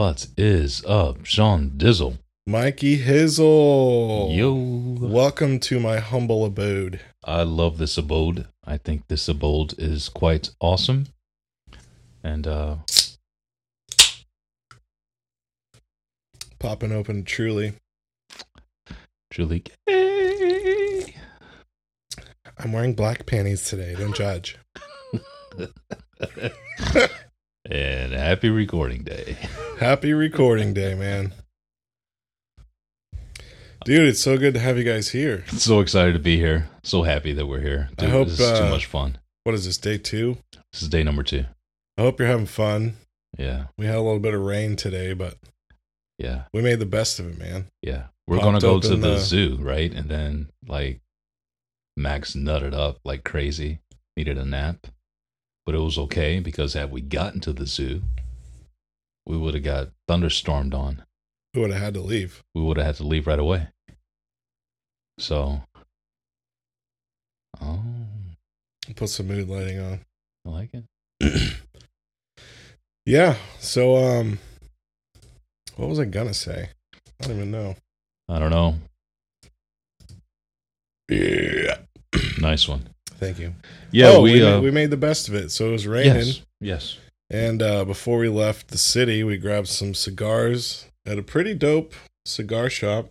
What is up, Sean Dizzle? Mikey Hizzle. Yo. Welcome to my humble abode. I love this abode. I think this abode is quite awesome. And uh Popping open truly. truly gay. I'm wearing black panties today. Don't judge. and happy recording day. Happy recording day, man. Dude, it's so good to have you guys here. So excited to be here. So happy that we're here. I hope, this is too uh, much fun. What is this, day two? This is day number two. I hope you're having fun. Yeah, We had a little bit of rain today, but yeah, we made the best of it, man. yeah. We're Popped gonna go to the, the- zoo, right? And then like Max nutted up like crazy, needed a nap. But it was okay because had we gotten to the zoo, we would have got thunderstormed on. We would have had to leave. We would have had to leave right away. So Oh Put some mood lighting on. I like it. Yeah. So, um, what was I gonna say? I don't even know. I don't know. Yeah. Nice one. Thank you. Yeah, Oh, we, we, uh, made, we made the best of it. So it was raining. yes, yes. And uh, before we left the city, we grabbed some cigars at a pretty dope cigar shop.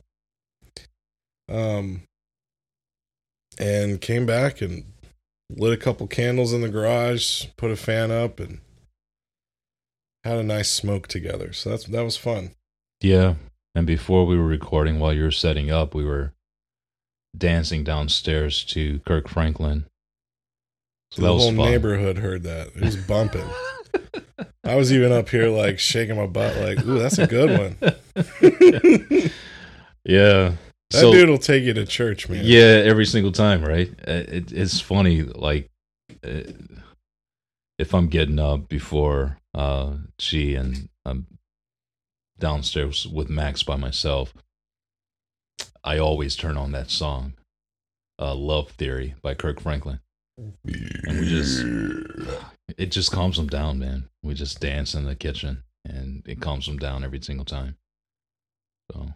Um, and came back and lit a couple candles in the garage, put a fan up, and had a nice smoke together. So that's that was fun. Yeah. And before we were recording, while you were setting up, we were dancing downstairs to Kirk Franklin. So the that was whole fun. neighborhood heard that. It was bumping. I was even up here like shaking my butt, like, "Ooh, that's a good one." that yeah. So dude will take you to church, man. yeah, every single time, right? Uh, It, it's funny, like uh, if I'm getting up before uh, she and I'm downstairs with Max by myself, I always turn on that song, uh, "Love Theory" by Kirk Franklin. And we just it just calms them down, man. We just dance in the kitchen and it calms them down every single time. So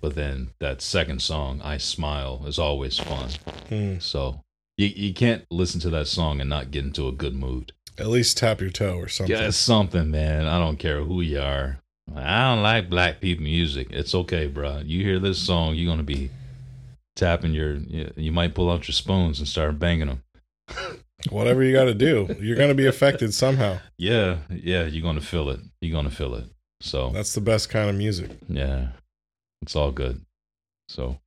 but then that second song, I Smile, is always fun. Hmm. So you you can't listen to that song and not get into a good mood. At least tap your toe or something. Yeah, something, man. I don't care who you are. I don't like black people music. It's okay, bro. You hear this song, you're gonna be tapping your. You you might pull out your spoons and start banging them. Whatever you got to do, you're going to be affected somehow. Yeah, yeah, you're gonna feel it. You're gonna feel it. So That's the best kind of music. yeah, it's all good. So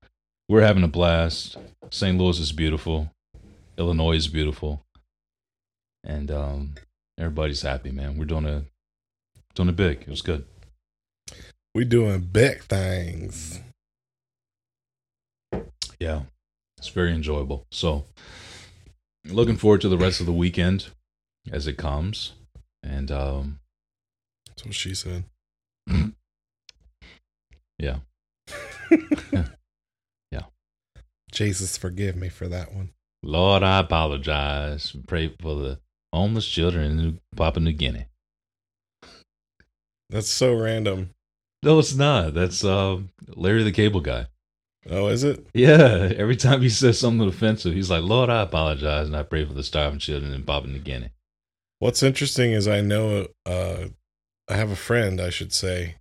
we're having a blast. St. Louis is beautiful. Illinois is beautiful, and um, everybody's happy, man. We're doing a doing it big. It was good. We doing big things. Yeah, it's very enjoyable. So, looking forward to the rest of the weekend as it comes. And um, That's what she said. yeah, yeah. Jesus, forgive me for that one. Lord, I apologize. Pray for the homeless children in Papua New Guinea. That's so random. No, it's not. That's uh, Larry the Cable Guy. Oh, is it? Yeah, every time he says something offensive, he's like, "Lord, I apologize, and I pray for the starving children in Papua New Guinea." What's interesting is I know uh, I have a friend, I should say,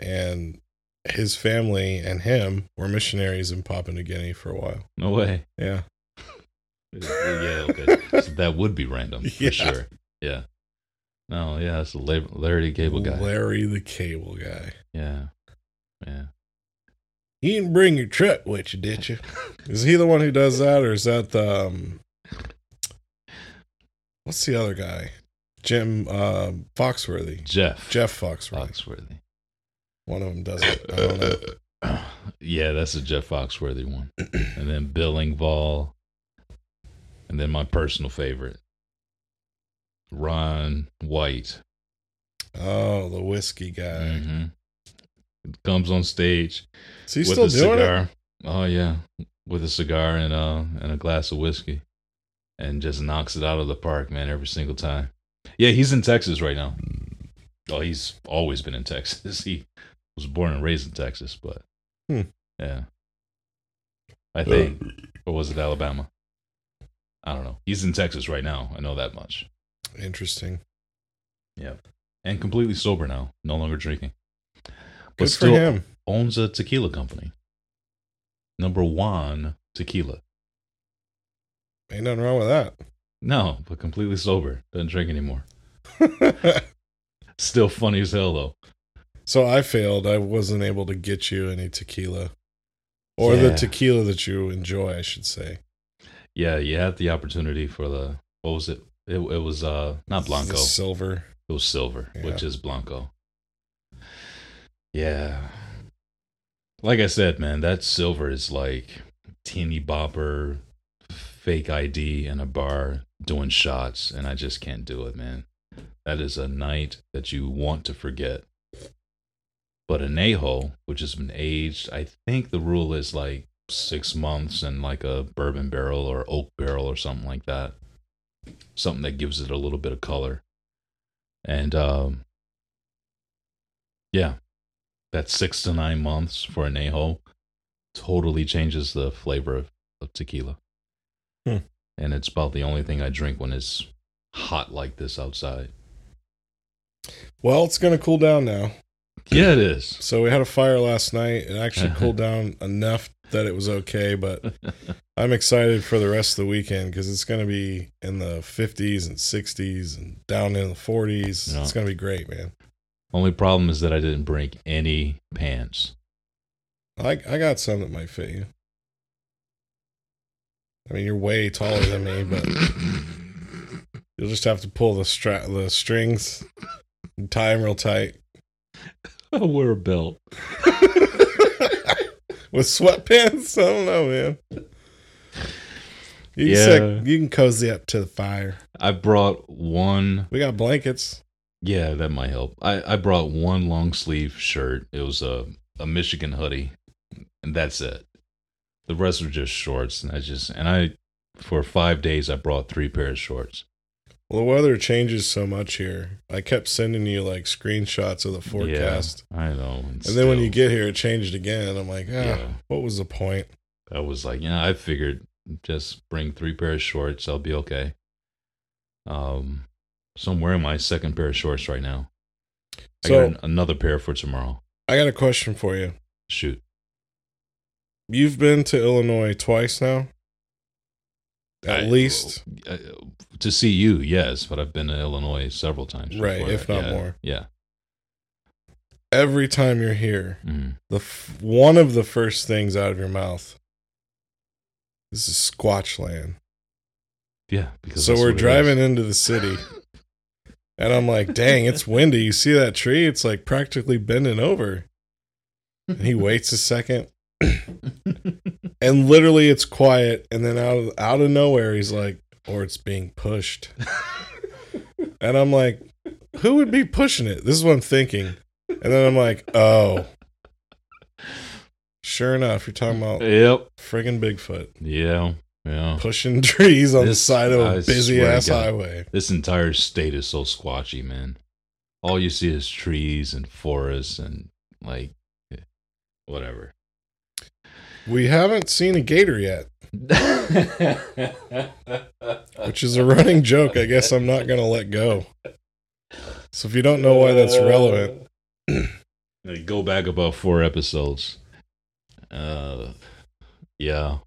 and his family and him were missionaries in Papua New Guinea for a while. No way. Yeah. yeah, okay. So that would be random for Yeah. sure. Yeah. No, yeah, it's a Larry the Cable Guy. Larry the Cable Guy. Yeah, yeah. You didn't bring your truck with you, did you? Is he the one who does that, or is that the um, what's the other guy? Jim uh, Foxworthy. Jeff. Jeff Foxworthy. Foxworthy. One of them does it. I don't know. yeah, that's a Jeff Foxworthy one. and then Bill Engvall. And then my personal favorite, Ron White. Oh, the whiskey guy. hmm Comes on stage He with still a doing it? cigar. Oh yeah, with a cigar and uh and a glass of whiskey, and just knocks it out of the park, man, every single time. Yeah, he's in Texas right now. Oh, he's always been in Texas. He was born and raised in Texas, but Hmm. yeah, I think, or was it Alabama? I don't know. He's in Texas right now. I know that much. Interesting. Yep, and completely sober now, no longer drinking. Good But still him. owns a tequila company. Number one tequila. Ain't nothing wrong with that. No, but completely sober. Doesn't drink anymore. Still funny as hell though. so I failed. I wasn't able to get you any tequila. Or the tequila that you enjoy, I should say. Yeah, you had the opportunity for the what was it? It, it was uh not blanco. silver. It was silver, which is blanco. Yeah. Like I said, man, that silver is like teeny bopper, fake ID in a bar doing shots, and I just can't do it, man. That is a night that you want to forget. But anejo, which has been aged, I think the rule is like six months and like a bourbon barrel or oak barrel or something like that. Something that gives it a little bit of color. And um yeah, that six to nine months for an anejo totally changes the flavor of, of tequila. Hmm. And it's about the only thing I drink when it's hot like this outside. Well, it's going to cool down now. Yeah, it is. So we had a fire last night. It actually cooled down enough that it was okay, but I'm excited for the rest of the weekend because it's going to be in the 50s and 60s and down in the 40s. Yeah. It's going to be great, man. Only problem is that I didn't bring any pants. I I got some that might fit you. I mean, you're way taller than me, but you'll just have to pull the stra- the strings and tie them real tight I'll wear a belt. with sweatpants. I don't know, man. You can, Yeah. sit- you can cozy up to the fire. I brought one. We got blankets. Yeah, that might help. I, I brought one long sleeve shirt. It was a, a Michigan hoodie, and that's it. The rest were just shorts, and I just and I for five days I brought three pairs of shorts. Well, the weather changes so much here. I kept sending you like screenshots of the forecast. Yeah, I know. And then when you get here, it changed again. I'm like, ah, Yeah. what was the point? I was like, yeah, I figured just bring three pairs of shorts, I'll be okay. Um, so I'm wearing my second pair of shorts right now. I So- got an, another pair for tomorrow. I got a question for you. Shoot. You've been to Illinois twice now? At I- least. uh, to see you, yes, but I've been to Illinois several times. Right, before if not Yeah, more. Yeah. Every time you're here, Mhm. the f- one of the first things out of your mouth is Squatchland. Yeah. Because So we're driving into the city, and I'm like, dang, it's windy. You see that tree? It's like practically bending over. And he waits a second, and literally it's quiet. And then out of, out of nowhere, he's like, or it's being pushed. And I'm like, who would be pushing it? This is what I'm thinking. And then I'm like, oh. Sure enough, you're talking about yep. friggin' Bigfoot Yeah. Yeah. pushing trees on This- the side of I a busy ass God. highway. This entire state is so squatchy, man. All you see is trees and forests and like eh, whatever. We haven't seen a gator yet, which is a running joke. I guess I'm not going to let go. So if you don't know why that's relevant, Go back about four episodes. Uh, yeah,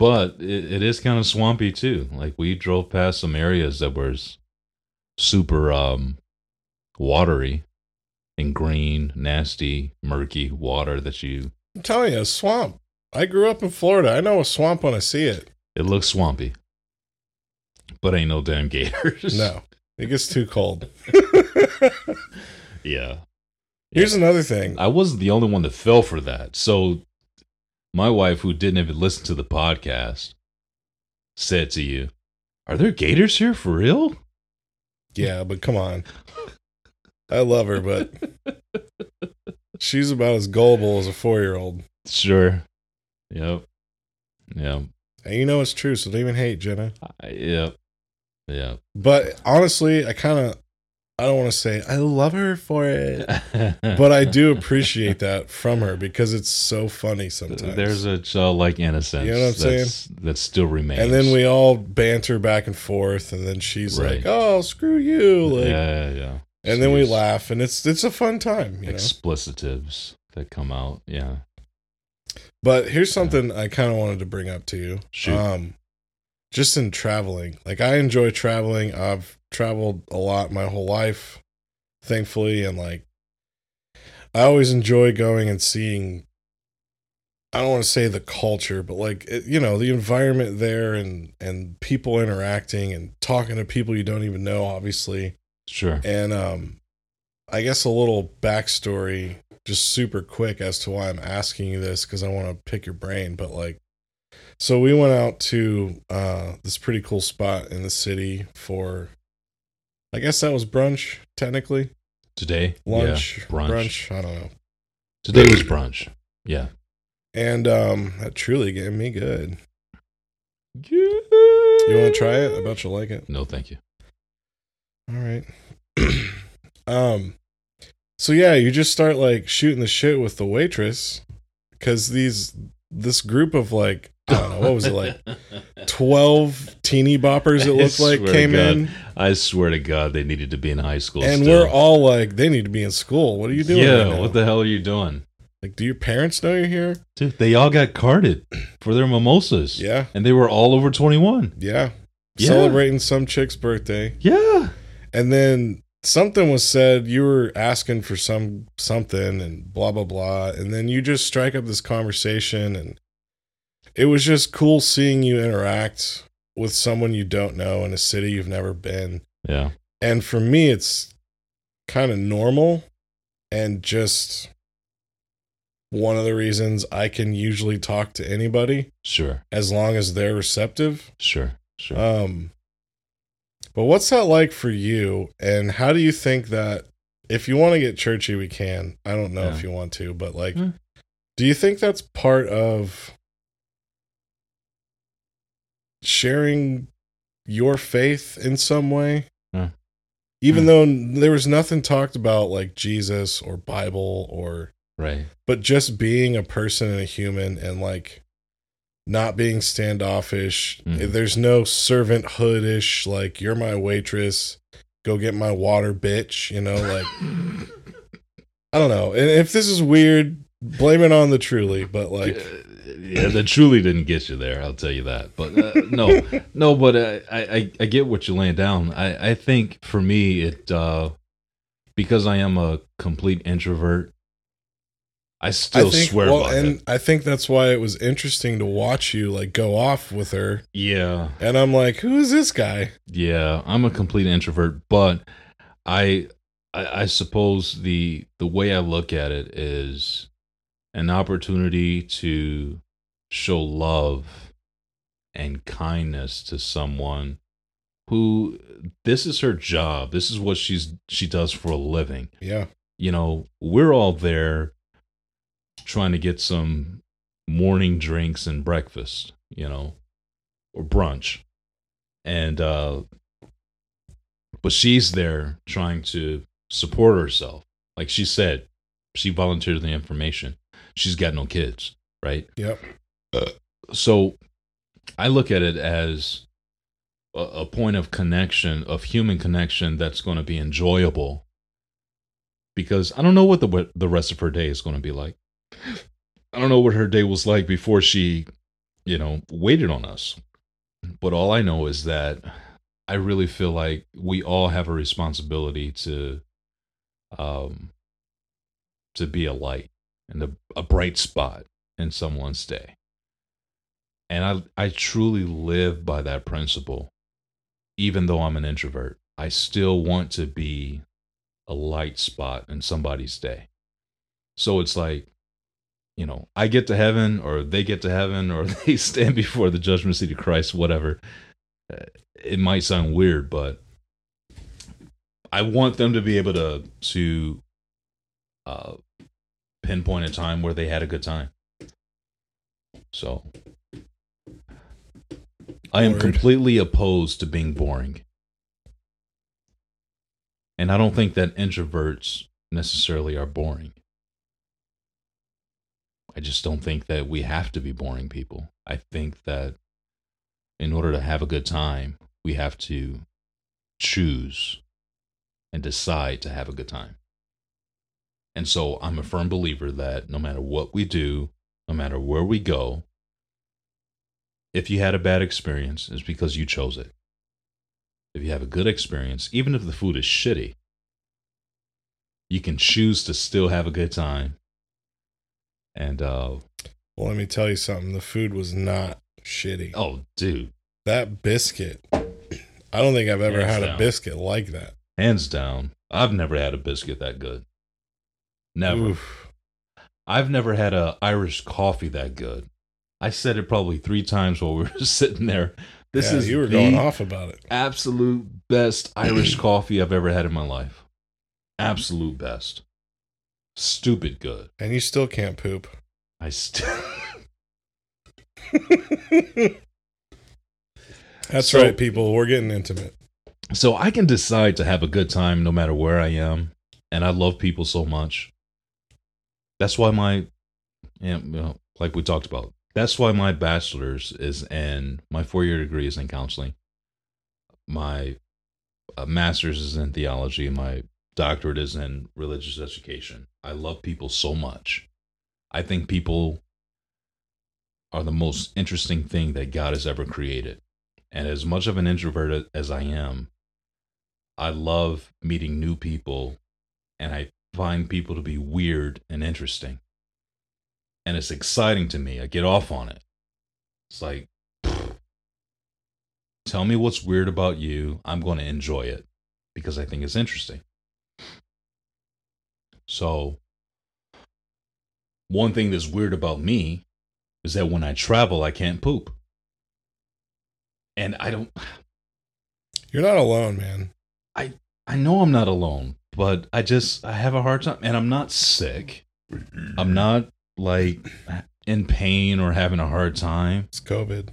but it, it is kind of swampy too. Like we drove past some areas that were super um watery and green, nasty, murky water that you. I'm telling you, a swamp. I grew up in Florida. I know a swamp when I see it. It looks swampy, but ain't no damn gators. No, it gets too cold. Yeah. Here's another thing. I wasn't the only one that fell for that. So my wife, who didn't even listen to the podcast, said to you, Are there gators here for real? Yeah, but come on. I love her, but she's about as gullible as a four year old. Sure. Yep. Yep. And you know it's true, so don't even hate Jenna. I- Yep. Yep. But honestly, I kind of, I don't want to say I love her for it, but I do appreciate that from her because it's so funny sometimes. There's a childlike innocence You know what I'm saying? that still remains. and then we all banter back and forth, and then she's Right. like, "Oh, screw you!" Like, yeah, yeah. and then we laugh, and it's it's a fun time, you know. Explicitives that come out. Yeah. But here's something I kind of wanted to bring up to you. Shoot. Um, just in traveling, like I enjoy traveling. I've traveled a lot my whole life, thankfully, and like I always enjoy going and seeing. I don't want to say the culture, but like it, you know the environment there and and people interacting and talking to people you don't even know, obviously. Sure. And um, I guess a little backstory, just super quick as to why I'm asking you this because I want to pick your brain. But like, so we went out to uh, this pretty cool spot in the city for, I guess that was brunch technically, Today? lunch, Yeah, brunch. brunch. I don't know. Today was brunch. Yeah. And um, that truly gave me good. You You want to try it? I bet you'll like it. No, thank you. All right. um so yeah, you just start like shooting the shit with the waitress cuz these this group of like I don't know, what was it like 12 teeny boppers it looked like came in I swear to God, they needed to be in high school. and still. we're all like they need to be in school. What are you doing? Yeah, right what the hell are you doing? like do your parents know you're here? Dude, they all got carded for their mimosas. Yeah. And they were all over 21. Yeah. Yeah. Celebrating some chick's birthday. Yeah. And then something was said, you were asking for some something and blah blah blah. And then you just strike up this conversation and it was just cool seeing you interact with someone you don't know in a city you've never been. Yeah. And for me it's kind of normal and just one of the reasons I can usually talk to anybody Sure. as long as they're receptive. Sure. Sure. Um, but what's that like for you? And how do you think that if you want to get churchy, we can? I don't know if you want to, but like, Hmm. do you think that's part of sharing your faith in some way? Hmm. Even Hmm. though there was nothing talked about like Jesus or Bible or, right. but just being a person and a human and like not being standoffish. Mhm. There's no servant hoodish like you're my waitress, go get my water, bitch. You know, like I don't know. And if this is weird, blame it on the truly. But like, yeah, that truly didn't get you there. I'll tell you that. But uh, no, no. But uh, I, I, I get what you're laying down. I, I think for me, it uh, because I am a complete introvert. I I still think swear well, by and it. I think that's why it was interesting to watch you like go off with her. Yeah, And I'm like, who is this guy? yeah. I'm a complete introvert, but I, I, I suppose the the way I look at it is an opportunity to show love and kindness to someone who this is her job. This is what she's she does for a living. Yeah, you know we're all there trying to get some morning drinks and breakfast you know or brunch. And uh but she's there trying to support herself. Like she said she volunteered the information she's got no kids right yep, so I look at it as a, a point of connection, of human connection that's going to be enjoyable. Because I don't know what the what the rest of her day is going to be like. I don't know what her day was like before she, you know, waited on us. But all I know is that I really feel like we all have a responsibility to, um, to be a light and a, a bright spot in someone's day and I I truly live by that principle. even though I'm an introvert, I still want to be a light spot in somebody's day. So it's like, you know, I get to heaven or they get to heaven or they stand before the judgment seat of Christ, whatever. Uh, It might sound weird, but I want them to be able to to uh, pinpoint a time where they had a good time. So I am Word. completely opposed to being boring. And I don't think that introverts necessarily are boring. I just don't think that we have to be boring people. I think that in order to have a good time, we have to choose and decide to have a good time. And so I'm a firm believer that no matter what we do, no matter where we go, if you had a bad experience, it's because you chose it. If you have a good experience, even if the food is shitty, you can choose to still have a good time. And uh Well, let me tell you something. The food was not shitty. oh dude, That biscuit. I don't think I've ever Hands had a biscuit like that. hands down, I've never had a biscuit that good. Never. Oof. I've never had a Irish coffee that good. I said it probably three times while we were sitting there. This Yeah, is you were the going off about it. absolute best Irish coffee I've ever had in my life. Absolute best. Stupid good. And you still can't poop. I still. That's So- right, people. We're getting intimate. so I can decide to have a good time no matter where I am, and I love people so much. That's why my, you know, like we talked about, that's why my bachelor's is in my four year degree is in counseling. My uh, master's is in theology. My doctorate is in religious education. I love people so much. I think people are the most interesting thing that God has ever created. And as much of an introvert as I am, I love meeting new people and I find people to be weird and interesting. And it's exciting to me. I get off on it. It's like, tell me what's weird about you. I'm going to enjoy it because I think it's interesting. So, one thing that's weird about me is that when I travel, I can't poop. And I don't, You're not alone, man. I I know I'm not alone, but I just I have a hard time and I'm not sick. I'm not like in pain or having a hard time. It's COVID.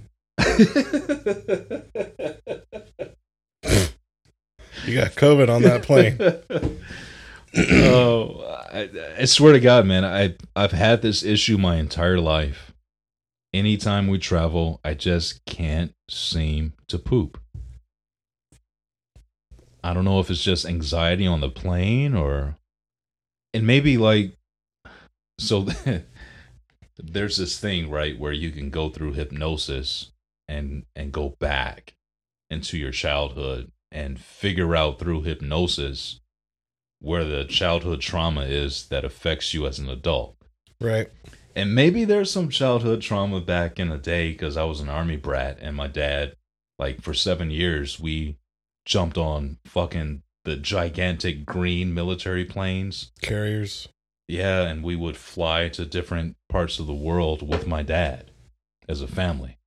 You got COVID on that plane. oh, I, I swear to God, man, I I've had this issue my entire life. Anytime we travel, I just can't seem to poop. I don't know if it's just anxiety on the plane or and maybe like so there's this thing, right, where you can go through hypnosis and and go back into your childhood and figure out through hypnosis where the childhood trauma is that affects you as an adult. right. And maybe there's some childhood trauma back in the day because I was an army brat and my dad, like for seven years, we jumped on fucking the gigantic green military planes. Carriers. Yeah, and we would fly to different parts of the world with my dad as a family.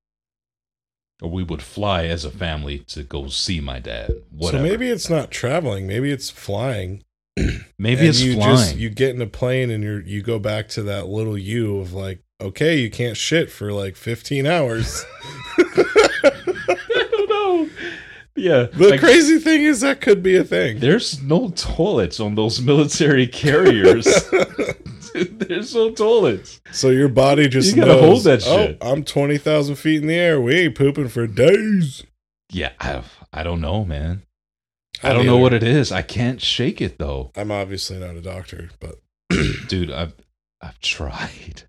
Or we would fly as a family to go see my dad. Whatever. So maybe it's not traveling. Maybe it's flying. maybe And it's you flying. Just, you get in a plane and you're you go back to that little you of like, okay, you can't shit for like 15 hours. I don't know. Yeah. the like, crazy thing is that could be a thing. There's no toilets on those military carriers. Dude, there's no toilets. so your body just You gotta knows, hold that "Oh, shit." I'm 20,000 feet in the air. We ain't pooping for days. Yeah, I, I don't know, man. I I'll don't know what it is. I can't shake it though, I'm obviously not a doctor, but dude. I've I've tried.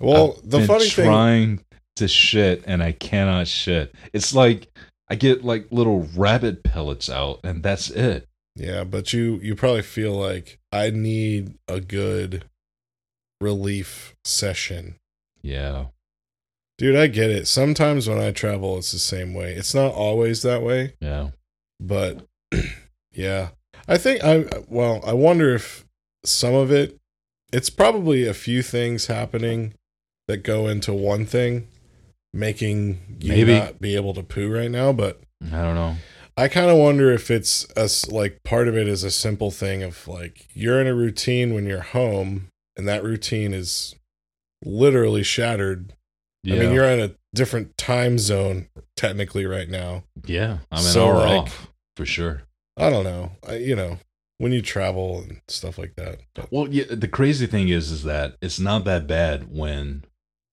well, I've the funny thing trying to shit and I cannot shit. It's like I get like little rabbit pellets out, and that's it. Yeah, but you you probably feel like I need a good relief session. Yeah, Dude, I get it. Sometimes when I travel it's the same way. It's not always that way, yeah. But yeah, I think I well, I wonder if some of it it's probably a few things happening that go into one thing making you Maybe. not be able to poo right now, but I don't know. I kind of wonder if it's a like part of it is a simple thing of like you're in a routine when you're home and that routine is literally shattered. Yeah, I mean, you're in a different time zone technically right now. yeah. I'm an So, hour like- off for sure. I don't know. I, you know, when you travel and stuff like that. But Well, yeah. The crazy thing is, is that it's not that bad when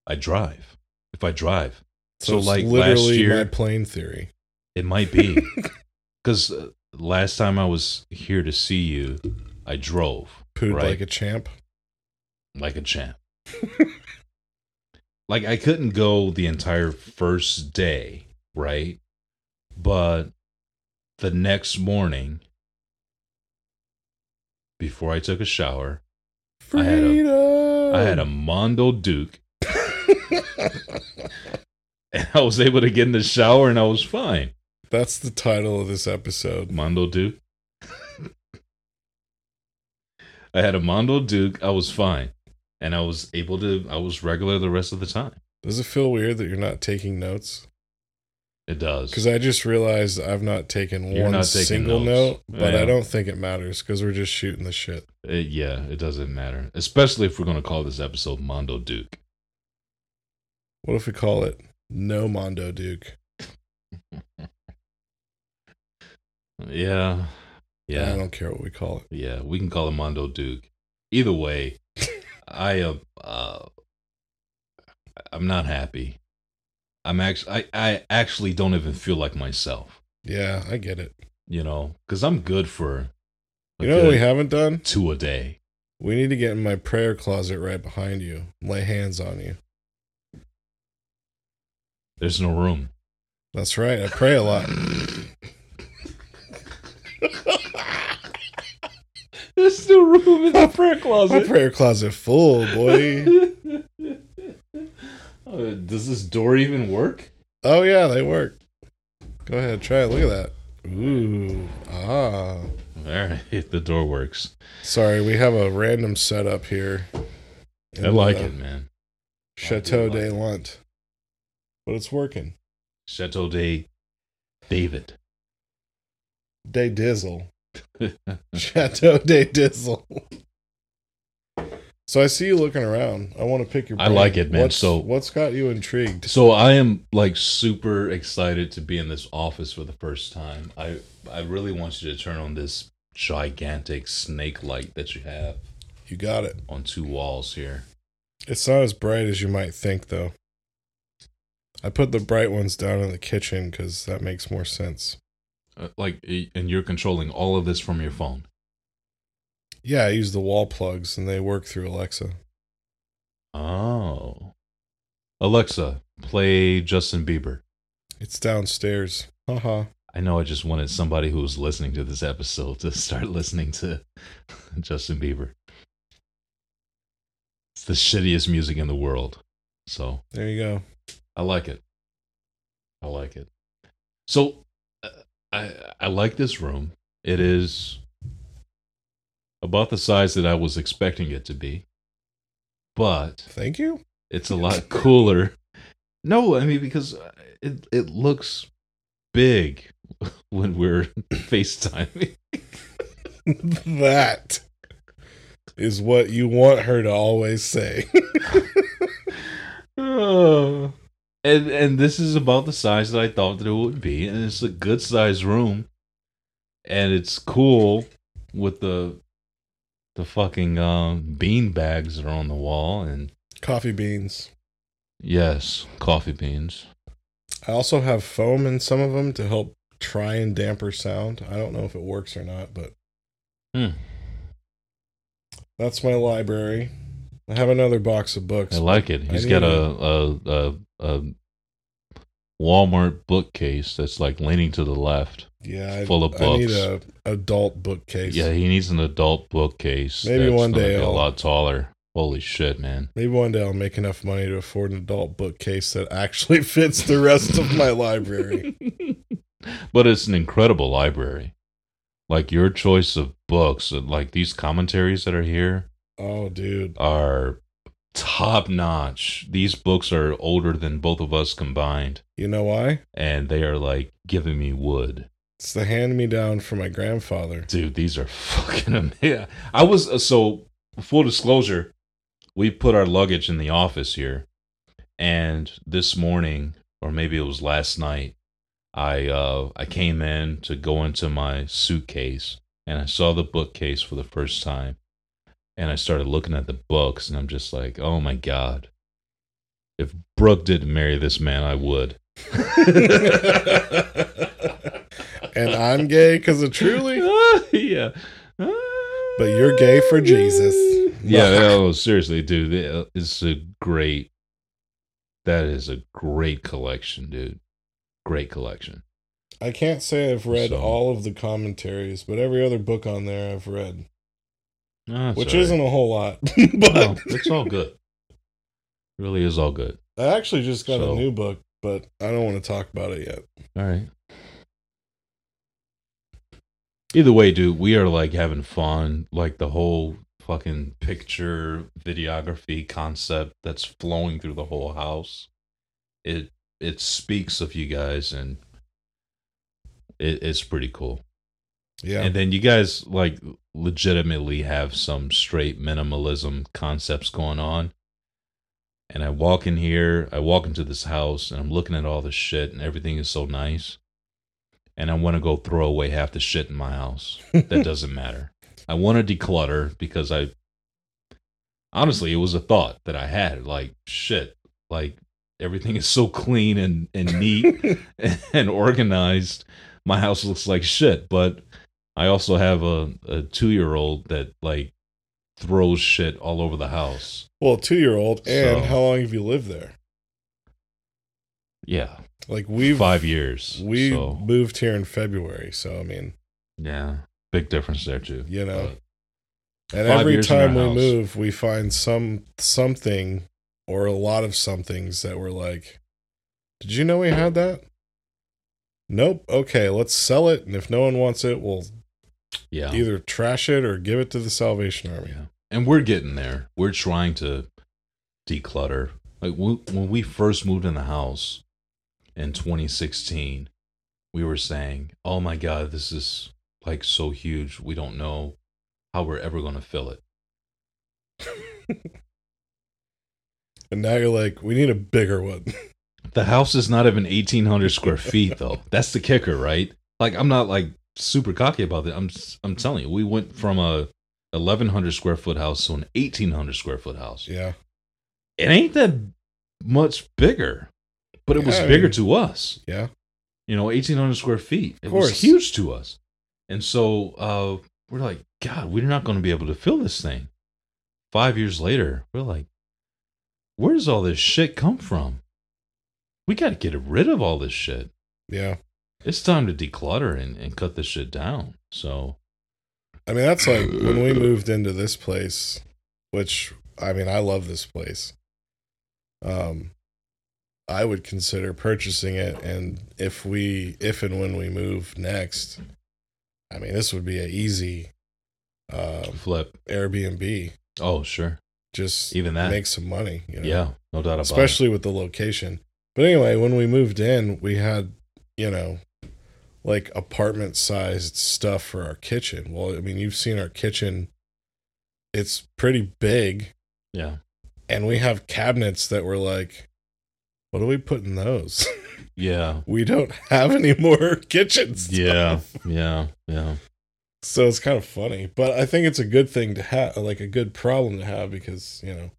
I drive. If I drive, So, it's like, last literally year- my plane theory. it might be because uh, last time I was here to see you, I drove Pooed Right. like a champ. like a champ. like I couldn't go the entire first day, right? But the next morning, before I took a shower, I had a- Freedom. I had a Mondo Duke, and I was able to get in the shower, and I was fine. That's the title of this episode. Mondo Duke. I had a Mondo Duke. I was fine, and I was able to. I was regular the rest of the time. Does it feel weird that you're not taking notes? It does. Because I just realized I've not taken You're one not taking single notes. note, but Yeah. I don't think it matters because we're just shooting the shit. It- yeah, it doesn't matter, especially if we're going to call this episode Mondo Duke. What if we call it No Mondo Duke? Yeah, Yeah. I don't care what we call it. yeah. We can call it Mondo Duke. Either way, I am. Uh, I'm not happy. I'm actually. I, I actually don't even feel like myself. Yeah, I get it. You know, because I'm good for. You know what we haven't done? two a day. We need to get in my prayer closet right behind you, lay hands on you. There's no room. That's right. I pray a lot. There's no room in the prayer closet. My closet. prayer closet full, boy. Uh, does this door even work? Oh yeah, they work. Go ahead, try it. Look at that. Ooh, ah. All right, the door works. Sorry, we have a random setup here. I like in, uh, it, man. Chateau I like de it. Lunt. But it's working. Chateau de David. De Dizzle. Chateau de Dizzle. So I see you looking around. I want to pick your I like it, man. What's, So- what's got you intrigued? so I am like super excited to be in this office for the first time. I I really want you to turn on this gigantic snake light that you have You got it. on two walls here. It's not as bright as you might think, though. I put the bright ones down in the kitchen because that makes more sense. Uh, like, and you're controlling all of this from your phone. Yeah, I use the wall plugs and they work through Alexa. Oh, Alexa, play Justin Bieber. It's downstairs. Haha. I know I just wanted somebody who was listening to this episode to start listening to Justin Bieber. It's the shittiest music in the world. So There you go. I like it. I like it. So uh, I I like this room. It is about the size that I was expecting it to be. But Thank you. it's a lot cooler. No, I mean because uh, it it looks big when we're FaceTiming. that is what you want her to always say. Oh. And and this is about the size that I thought that it would be, and it's a good sized room, and it's cool with the the fucking um, bean bags that are on the wall, and Coffee beans. yes, coffee beans. I also have foam in some of them to help try and damper sound. I don't know if it works or not, but Hmm. that's my library. I have another box of books. I like it. He's got a- a, a a Walmart bookcase that's like leaning to the left. yeah, I, full of I need books. a adult bookcase. Yeah, he needs an adult bookcase. Maybe that's one day be a I'll- lot taller. Holy shit, man! Maybe one day I'll make enough money to afford an adult bookcase that actually fits the rest of my library. but it's an incredible library. Like your choice of books, like these commentaries that are here Oh, dude. are top notch. These books are older than both of us combined, You know why? and they are like giving me wood. It's the hand me down from my grandfather. Dude, these are fucking amazing. I was uh, so full disclosure, we put our luggage in the office here, and this morning, or maybe it was last night, I uh I came in to go into my suitcase and I saw the bookcase for the first time, and I started looking at the books, and I'm just like, oh my god, if Brooke didn't marry this man, I would. and I'm gay because of truly. yeah. But you're gay for Jesus. Yeah, no, seriously, dude. It's uh, a great. That is a great collection, dude. Great collection. I can't say I've read So- all of the commentaries, but every other book on there I've read, No, which right. isn't a whole lot. No, but it's all good. It really is all good. I actually just got So- a new book, but I don't want to talk about it yet. All right. Either way, dude, we are like having fun. Like the whole fucking picture videography concept that's flowing through the whole house. It it speaks of you guys and it, it's pretty cool. Yeah. And then you guys like legitimately have some straight minimalism concepts going on. And I walk in here, I walk into this house and I'm looking at all this shit and everything is so nice. And I want to go throw away half the shit in my house. That doesn't matter. I want to declutter because I honestly it was a thought that I had like shit, like everything is so clean and and neat and organized. My house looks like shit, but I also have a, a two year old that like throws shit all over the house. well, two year old. And So- how long have you lived there? Yeah, Like we've five years. we so moved here in February, so I mean, yeah, big difference there too. You know. And every years in our time we house. move, we find some something or a lot of somethings that we're like, "Did you know we had that?" Nope. Okay, let's sell it, and if no one wants it, we'll yeah, either trash it or give it to the Salvation Army. yeah, and we're getting there. We're trying to declutter. Like w- when we first moved in the house in 2016, we were saying, "Oh my god, this is like so huge. We don't know how we're ever going to fill it." And now you're like, we need a bigger one. The house is not even 1800 square feet though. That's the kicker, right? Like I'm not like super cocky about it. I'm I'm telling you, we went from a 1100 square foot house to an 1800 square foot house. yeah. It ain't that much bigger, but it was Yeah, I bigger mean- to us. Yeah. You know, 1800 square feet. It was huge to us. And so uh we're like, God, we're not going to be able to fill this thing. 5 years later, we're like, where does all this shit come from? We got to get rid of all this shit Yeah. It's time to declutter and, and cut this shit down. So I mean, that's like when we moved into this place, which I mean, I love this place. Um, I would consider purchasing it, and if we, if and when we move next, I mean, this would be an easy um, flip. Airbnb. Oh sure, Just even that. make some money, you know? yeah, no doubt about especially with the location. But anyway, when we moved in, we had, you know, like apartment sized stuff for our kitchen. Well, I mean, you've seen our kitchen. It's pretty big. Yeah, and we have cabinets that were like, what do we put in those? yeah, we don't have any more kitchens. yeah, yeah, yeah. So it's kind of funny, but I think it's a good thing to have, like a good problem to have because, you know,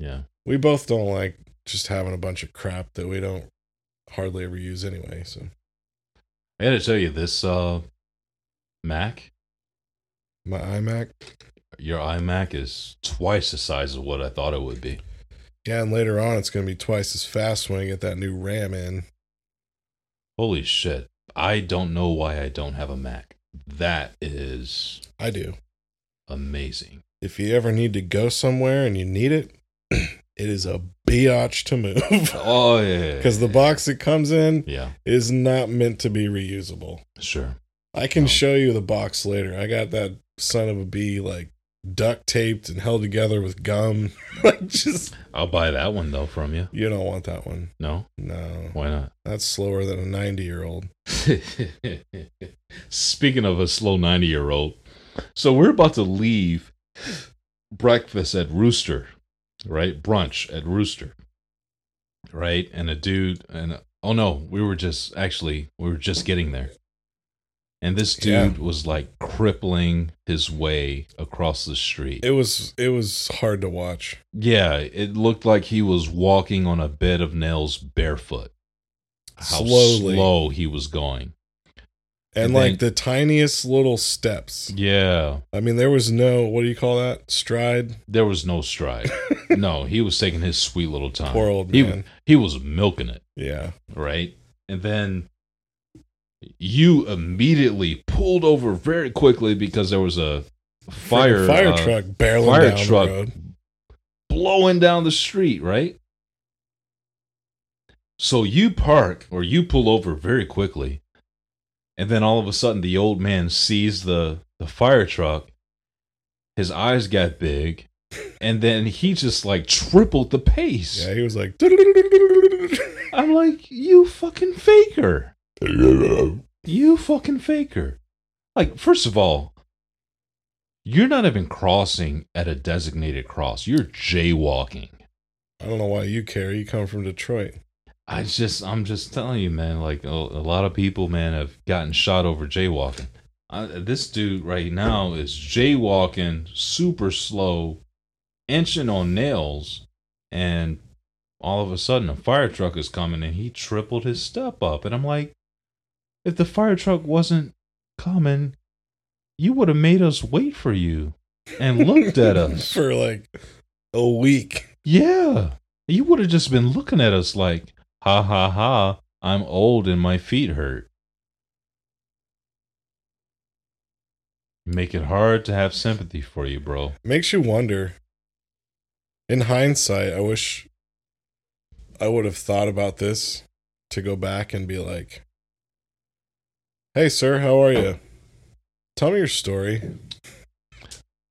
Yeah. we both don't like just having a bunch of crap that we don't hardly ever use anyway. So I got to tell you, this uh, Mac, my iMac, your iMac is twice the size of what I thought it would be. yeah, and later on it's going to be twice as fast when I get that new RAM in. Holy shit! I don't know why I don't have a Mac. That is I do. amazing. If you ever need to go somewhere and you need it, it is a biatch to move Oh yeah. because the box it comes in yeah, is not meant to be reusable. sure. I can Oh. show you the box later. I got that son of a bee like duct taped and held together with gum. like just I'll buy that one though from you. you don't want that one. No, No, why not? that's slower than a ninety year old. Speaking of a slow 90 year old, so we're about to leave breakfast at Rooster, right? Brunch at Rooster, right? And a dude, and oh no, we were just actually, we were just getting there. And this Yeah. dude was like crippling his way across the street. It was it was hard to watch. yeah, it looked like he was walking on a bed of nails barefoot. How Slowly. slow he was going. And, And like then- the tiniest little steps. Yeah. I mean, there was no what do you call that? Stride. There was no stride. no, he was taking his sweet little time. Poor old he, man. He was milking it, Yeah. right? And then you immediately pulled over very quickly because there was a fire fire uh, truck barreling fire down truck the road. blowing down the street, right? So you park or you pull over very quickly, and then all of a sudden the old man sees the the fire truck. His eyes got big, and then he just like tripled the pace. Yeah, he was like I'm like, you fucking faker. You fucking faker. Like, first of all, you're not even crossing at a designated cross. You're jaywalking. I don't know why you care. You come from Detroit. I just, I'm just telling you, man. Like a, a lot of people, man, have gotten shot over jaywalking. I, this dude right now is jaywalking super slow, inching on nails, and all of a sudden a fire truck is coming and he tripled his step up. And I'm like, if the fire truck wasn't coming, you would have made us wait for you and looked at us. for like a week. Yeah. You would have just been looking at us like, ha ha ha, I'm old and my feet hurt. Make it hard to have sympathy for you, bro. Makes you wonder. In hindsight, I wish I would have thought about this to go back and be like, "Hey, sir, how are you? Tell me your story.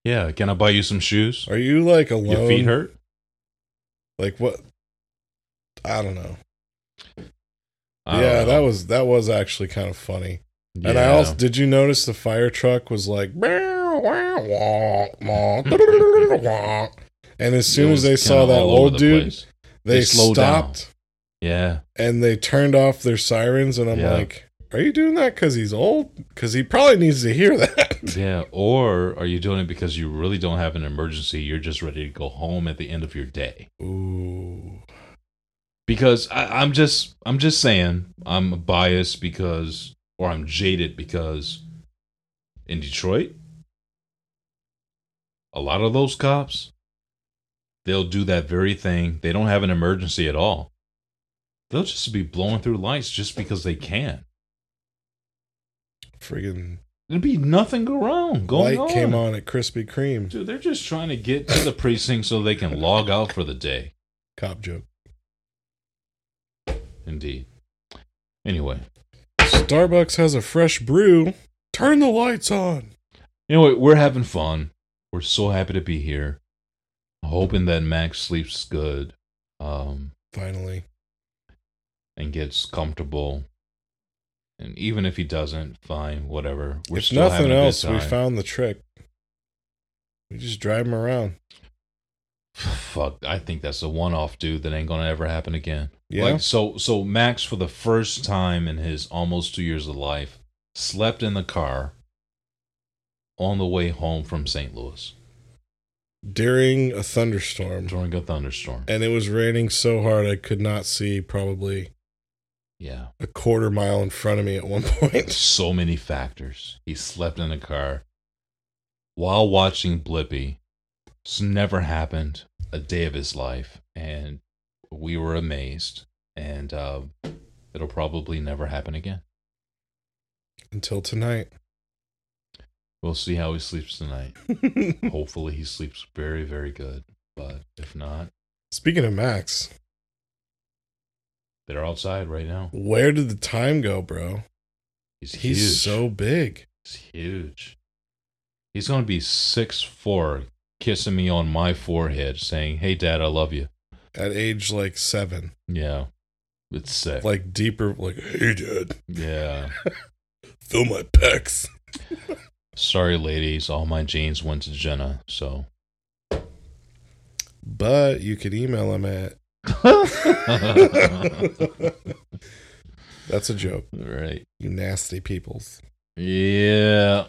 Yeah, can I buy you some shoes? Are you like alone? Your feet hurt? Like what? I don't know. Yeah, don't that was that was actually kind of funny. And I also did you notice the fire truck was like and as soon as they saw that old dude, place. they, They slowed down. stopped Yeah. and they turned off their sirens and I'm Yeah. like, "Are you doing that cuz he's old? Cuz he probably needs to hear that." Yeah. Or are you doing it because you really don't have an emergency? You're just ready to go home at the end of your day. Ooh. Because I, I'm just I'm just saying I'm biased because or I'm jaded because in Detroit, a lot of those cops they'll do that very thing. They don't have an emergency at all. They'll just be blowing through lights just because they can. Friggin' There'd be nothing around going light on. came on at Krispy Kreme. Dude, they're just trying to get to the precinct so they can log out for the day. Cop joke. Indeed. Anyway, Starbucks has a fresh brew. Turn the lights on. Anyway, we're having fun. We're so happy to be here. Hoping that Max sleeps good um, Finally. and gets comfortable. And even if he doesn't, fine, whatever. We're if still nothing having a good else, we found the trick. We just drive him around. Fuck, I think that's a one-off, dude. That ain't gonna ever happen again. Yeah. Like so, so Max for the first time in his almost two years of life slept in the car on the way home from St. Louis During a thunderstorm. during a thunderstorm. And it was raining so hard I could not see probably Yeah. a quarter mile in front of me at one point. so many factors. He slept in a car while watching Blippi. It's never happened a day of his life, and we were amazed. And uh, it'll probably never happen again. Until tonight. We'll see how he sleeps tonight. Hopefully, he sleeps very, very good. But if not, Speaking of Max, They're outside right now. where did the time go, bro? He's, He's huge. so big. He's huge. He's gonna be six four, kissing me on my forehead, saying, "Hey, Dad, I love you." At age like seven. Yeah, it's sick. Like deeper, like, hey, dad, yeah. fill my pecs. Sorry, ladies. All my genes went to Jenna. So. But you could email him at. That's a joke, right. you nasty peoples. Yeah.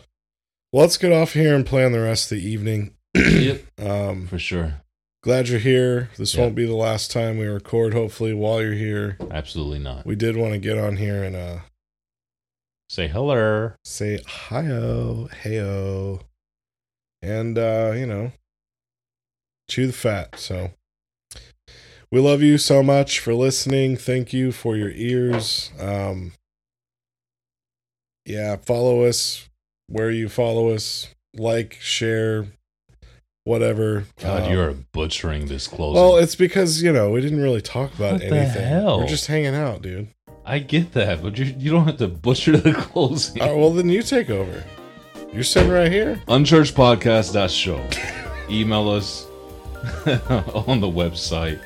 Well, let's get off here and plan the rest of the evening. yep. Um, For sure. Glad you're here. This Yeah. won't be the last time we record. Hopefully, while you're here, Absolutely not. we did want to get on here and uh, Say hello. say hi-oh, hey-oh, and uh, you know, chew the fat. So we love you so much for listening. Thank you for your ears. Um, yeah, follow us where you follow us. Like, share, whatever. God, Um, you are butchering this closing. Well, it's because you know we didn't really talk about What the anything. hell? We're just hanging out, dude. I get that, but you you don't have to butcher the closing. All right, well, then you take over. You're sitting right here. Unchurchedpodcast.show. Email us on the website,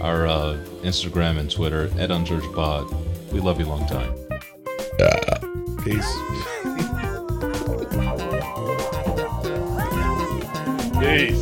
our uh, Instagram and Twitter at unchurchedpod. We love you long time. Peace. Peace.